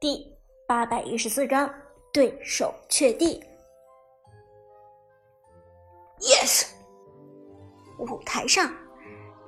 第八百一十四章对手确定。Yes！舞台上，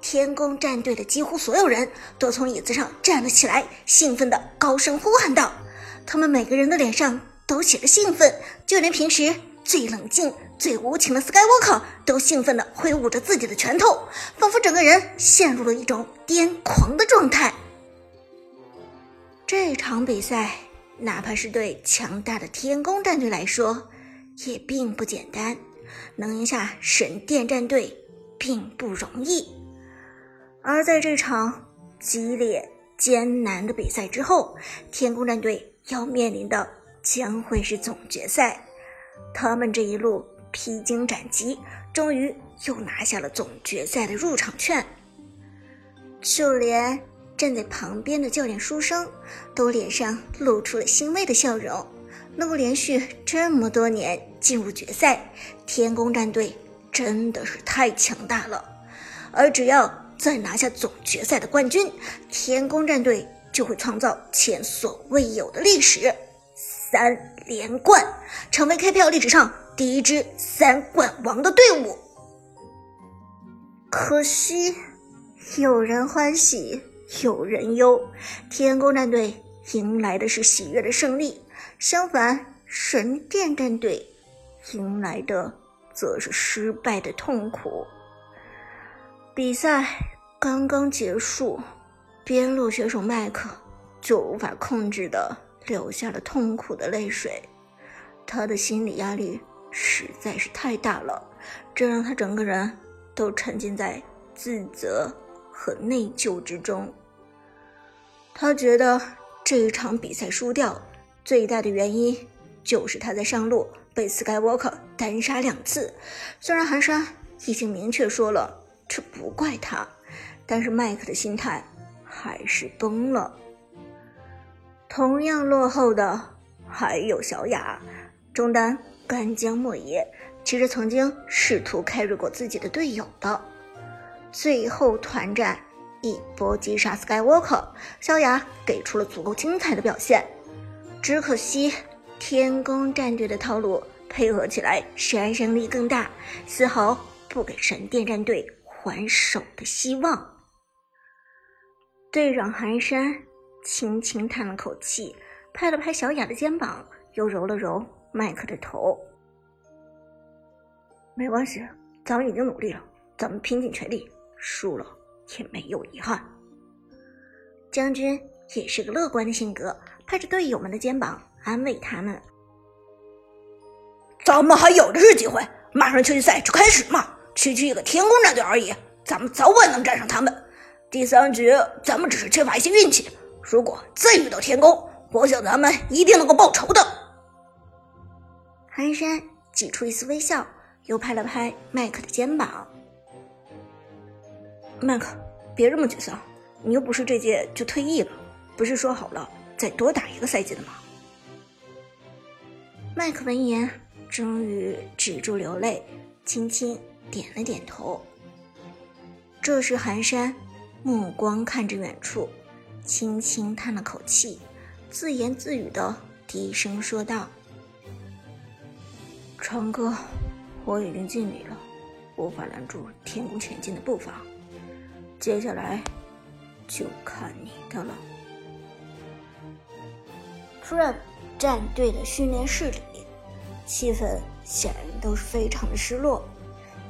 天宫战队的几乎所有人都从椅子上站了起来，兴奋的高声呼喊道：“他们每个人的脸上都写着兴奋，就连平时最冷静、最无情的 Skywalker 都兴奋的挥舞着自己的拳头，仿佛整个人陷入了一种癫狂的状态。这场比赛，哪怕是对强大的天宫战队来说，也并不简单。能赢下神殿战队并不容易，而在这场激烈艰难的比赛之后，天宫战队要面临的将会是总决赛。他们这一路披荆斩棘，终于又拿下了总决赛的入场券。就连站在旁边的教练书生，都脸上露出了欣慰的笑容。能够连续这么多年进入决赛，天宫战队真的是太强大了。而只要再拿下总决赛的冠军，天宫战队就会创造前所未有的历史——三连冠，成为 KPL 历史上第一支三冠王的队伍。可惜，有人欢喜，有人忧。天宫战队迎来的是喜悦的胜利。相反，神殿战队迎来的则是失败的痛苦。比赛刚刚结束，边路选手麦克就无法控制的流下了痛苦的泪水。他的心理压力实在是太大了，这让他整个人都沉浸在自责和内疚之中。他觉得这一场比赛输掉。最大的原因就是他在上路被 Skywalker 单杀两次。虽然寒山已经明确说了这不怪他，但是麦克的心态还是崩了。同样落后的还有小雅，中单干将莫邪其实曾经试图 carry 过自己的队友的，最后团战一波击杀 Skywalker，小雅给出了足够精彩的表现。只可惜，天宫战队的套路配合起来杀伤力更大，丝毫不给神殿战队还手的希望。队长寒山轻轻叹了口气，拍了拍小雅的肩膀，又揉了揉麦克的头。没关系，咱们已经努力了，咱们拼尽全力，输了也没有遗憾。将军也是个乐观的性格。拍着队友们的肩膀安慰他们：“咱们还有的是机会，马上秋季赛就开始嘛，区区一个天宫战队而已，咱们早晚能战胜他们。第三局咱们只是缺乏一些运气，如果再遇到天宫，我想咱们一定能够报仇的。”寒山挤出一丝微笑，又拍了拍麦克的肩膀：“麦克，别这么沮丧，你又不是这届就退役了，不是说好了？”再多打一个赛季的吗？麦克闻言，终于止住流泪，轻轻点了点头。这时，寒山目光看着远处，轻轻叹了口气，自言自语的低声说道：“长哥，我已经尽力了，无法拦住天宫前进的步伐，接下来就看你的了。”出任战队的训练室里，气氛显然都是非常的失落。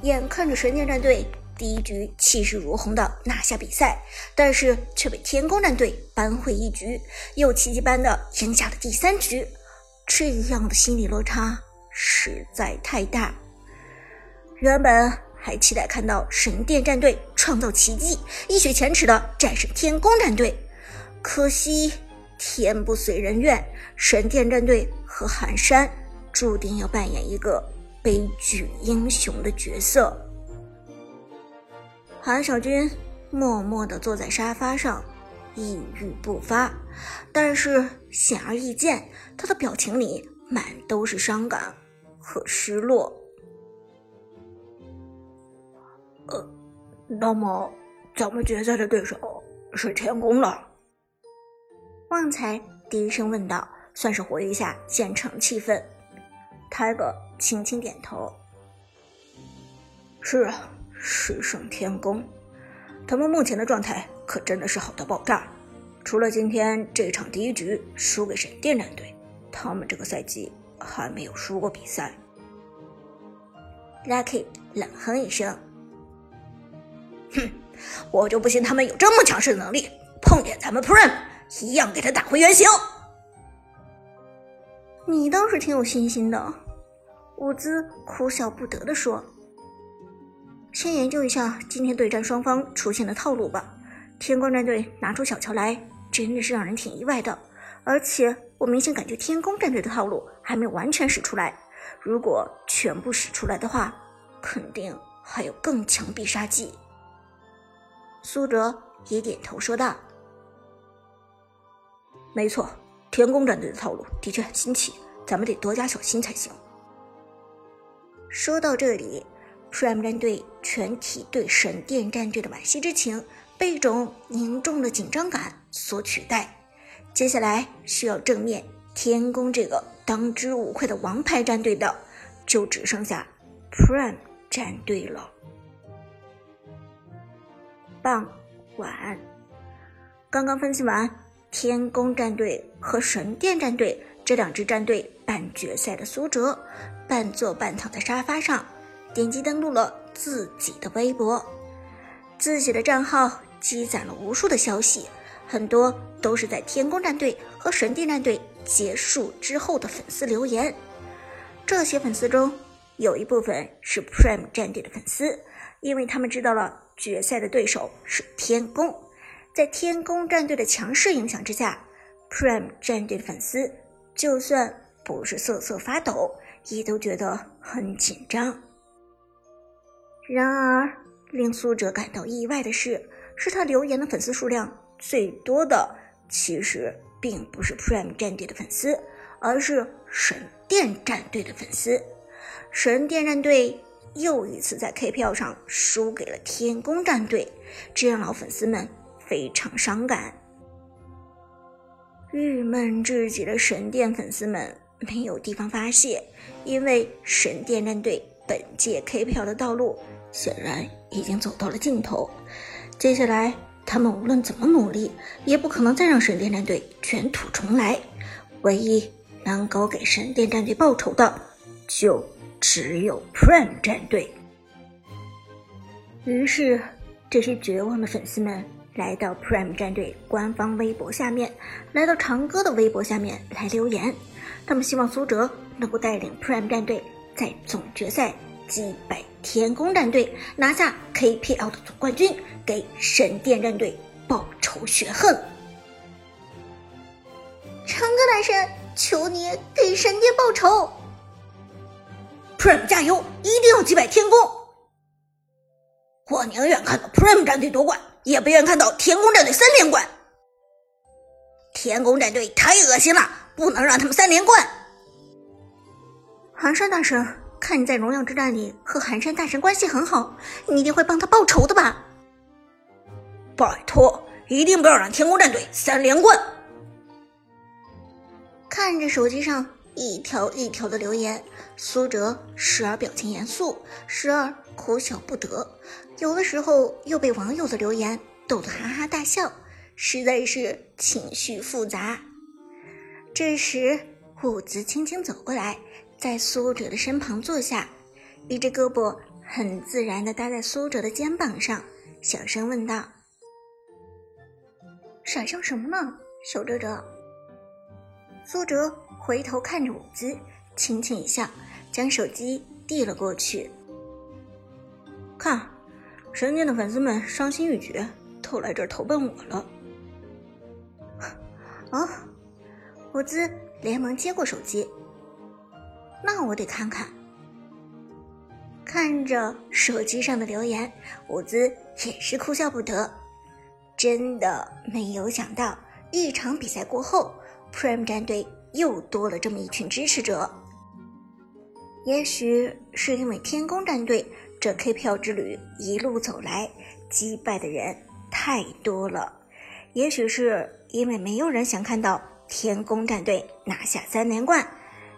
眼看着神剑战队第一局气势如虹的拿下比赛，但是却被天宫战队扳回一局，又奇迹般的赢下了第三局。这样的心理落差实在太大。原本还期待看到神殿战队创造奇迹，一雪前耻的战胜天宫战队，可惜。天不遂人愿，神殿战队和寒山注定要扮演一个悲剧英雄的角色。韩小军默默地坐在沙发上，一语不发，但是显而易见，他的表情里满都是伤感和失落。呃，那么咱们决赛的对手是天宫了。旺财低声问道，算是活跃一下现场气氛。泰戈轻轻点头：“是啊，十胜天宫，他们目前的状态可真的是好到爆炸。除了今天这场第一局输给神殿战队，他们这个赛季还没有输过比赛。” Lucky 冷哼一声：“哼，我就不信他们有这么强势的能力，碰见咱们 Prime 一样给他打回原形。”你倒是挺有信心的，伍兹哭笑不得的说：“先研究一下今天对战双方出现的套路吧。天光战队拿出小乔来，真的是让人挺意外的。而且我明显感觉天宫战队的套路还没有完全使出来。如果全部使出来的话，肯定还有更强必杀技。”苏哲也点头说道：“没错。”天宫战队的套路的确很新奇，咱们得多加小心才行。说到这里，Prime 战队全体对神殿战队的惋惜之情被一种凝重的紧张感所取代。接下来需要正面天宫这个当之无愧的王牌战队的，就只剩下 Prime 战队了。傍晚，刚刚分析完。天宫战队和神殿战队这两支战队半决赛的苏哲，半坐半躺在沙发上，点击登录了自己的微博，自己的账号积攒了无数的消息，很多都是在天宫战队和神殿战队结束之后的粉丝留言。这些粉丝中有一部分是 Prime 战队的粉丝，因为他们知道了决赛的对手是天宫。在天宫战队的强势影响之下，Prime 战队的粉丝就算不是瑟瑟发抖，也都觉得很紧张。然而，令苏哲感到意外的是，是他留言的粉丝数量最多的，其实并不是 Prime 战队的粉丝，而是神殿战队的粉丝。神殿战队又一次在 KPL 上输给了天宫战队，这让老粉丝们。非常伤感，郁闷至极的神殿粉丝们没有地方发泄，因为神殿战队本届 K 票的道路显然已经走到了尽头。接下来，他们无论怎么努力，也不可能再让神殿战队卷土重来。唯一能够给神殿战队报仇的，就只有 Prime 战队。于是，这些绝望的粉丝们。来到 Prime 战队官方微博下面，来到长歌的微博下面来留言，他们希望苏哲能够带领 Prime 战队在总决赛击败天宫战队，拿下 KPL 的总冠军，给神殿战队报仇雪恨。长歌男神，求你给神殿报仇！Prime 加油，一定要击败天宫！我宁愿看到 Prime 战队夺冠。也不愿看到天宫战队三连冠。天宫战队太恶心了，不能让他们三连冠。寒山大神，看你在荣耀之战里和寒山大神关系很好，你一定会帮他报仇的吧？拜托，一定不要让天宫战队三连冠。看着手机上一条一条的留言，苏哲时而表情严肃，时而哭笑不得。有的时候又被网友的留言逗得哈哈大笑，实在是情绪复杂。这时，伍兹轻轻走过来，在苏哲的身旁坐下，一只胳膊很自然地搭在苏哲的肩膀上，小声问道：“傻笑什么呢，小哲哲？”苏哲回头看着伍兹，轻轻一笑，将手机递了过去，看。神殿的粉丝们伤心欲绝，都来这儿投奔我了。哦，伍兹连忙接过手机。那我得看看。看着手机上的留言，伍兹也是哭笑不得。真的没有想到，一场比赛过后，Prime 战队又多了这么一群支持者。也许是因为天宫战队。这 K 票之旅一路走来，击败的人太多了。也许是因为没有人想看到天宫战队拿下三连冠。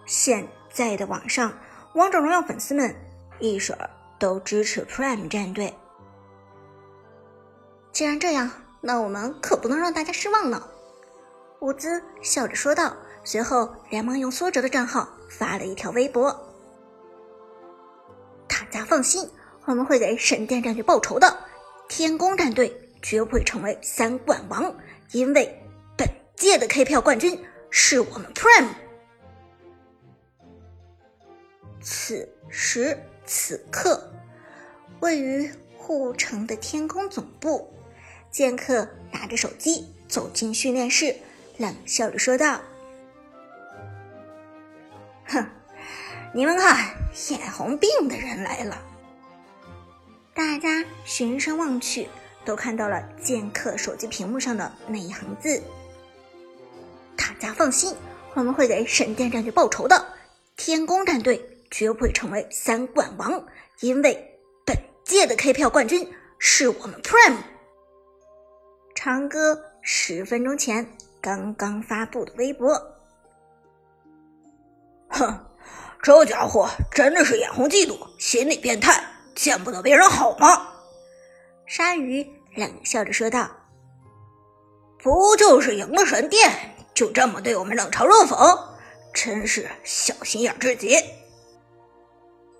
现在的网上王者荣耀粉丝们一水儿都支持 Prime 战队。既然这样，那我们可不能让大家失望了。伍兹笑着说道，随后连忙用苏哲的账号发了一条微博：“大家放心，我们会给神殿战队报仇的。天宫战队绝不会成为三冠王，因为本届的 KPL 冠军是我们 Prime。”此时此刻，位于护城的天宫总部，剑客拿着手机走进训练室。冷笑着说道：“哼，你们看，眼红病的人来了。”大家循声望去，都看到了剑客手机屏幕上的那一行字：“大家放心，我们会给神殿战队报仇的。天宫战队绝不会成为三冠王，因为本届的 KPL 冠军是我们 Prime。”长歌十分钟前。刚刚发布的微博，哼，这家伙真的是眼红嫉妒，心理变态，见不得别人好吗？鲨鱼冷笑着说道：“不就是赢了神殿，就这么对我们冷嘲热讽，真是小心眼至极。”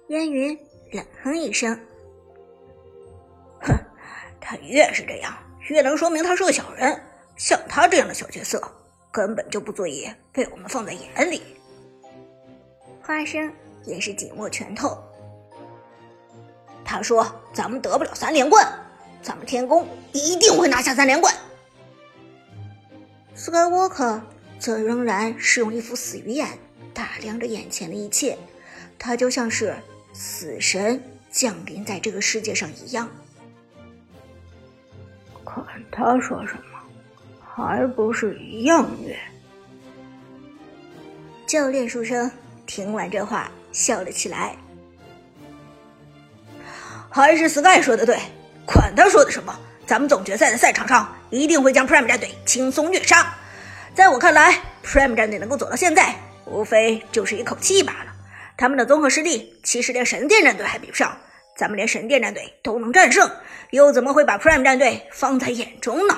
烟云冷哼一声：“哼，他越是这样，越能说明他是个小人。”像他这样的小角色，根本就不足以被我们放在眼里。花生也是紧握拳头。他说：“咱们得不了三连冠，咱们天宫一定会拿下三连冠。” Skywalker 则仍然是用一副死鱼眼打量着眼前的一切，他就像是死神降临在这个世界上一样。管他说什么。还不是一样虐。教练书生听完这话，笑了起来。还是 Sky 说的对，管他说的什么，咱们总决赛的赛场上一定会将 Prime 战队轻松虐杀。在我看来，Prime 战队能够走到现在，无非就是一口气罢了。他们的综合实力其实连神殿战队还比不上，咱们连神殿战队都能战胜，又怎么会把 Prime 战队放在眼中呢？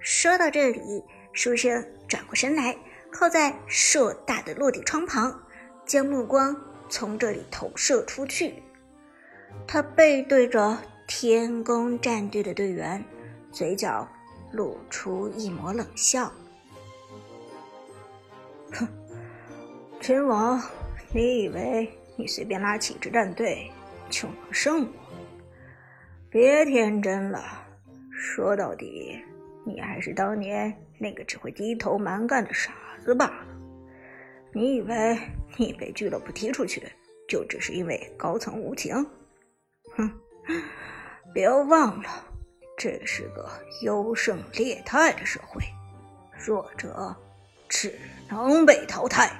说到这里，书生转过身来，靠在硕大的落地窗旁，将目光从这里投射出去。他背对着天宫战队的队员，嘴角露出一抹冷笑：“哼，秦王，你以为你随便拉起一支战队就能胜我？别天真了，说到底……”你还是当年那个只会低头蛮干的傻子罢了。你以为你被俱乐部踢出去，就只是因为高层无情？哼！别忘了，这是个优胜劣汰的社会，弱者只能被淘汰。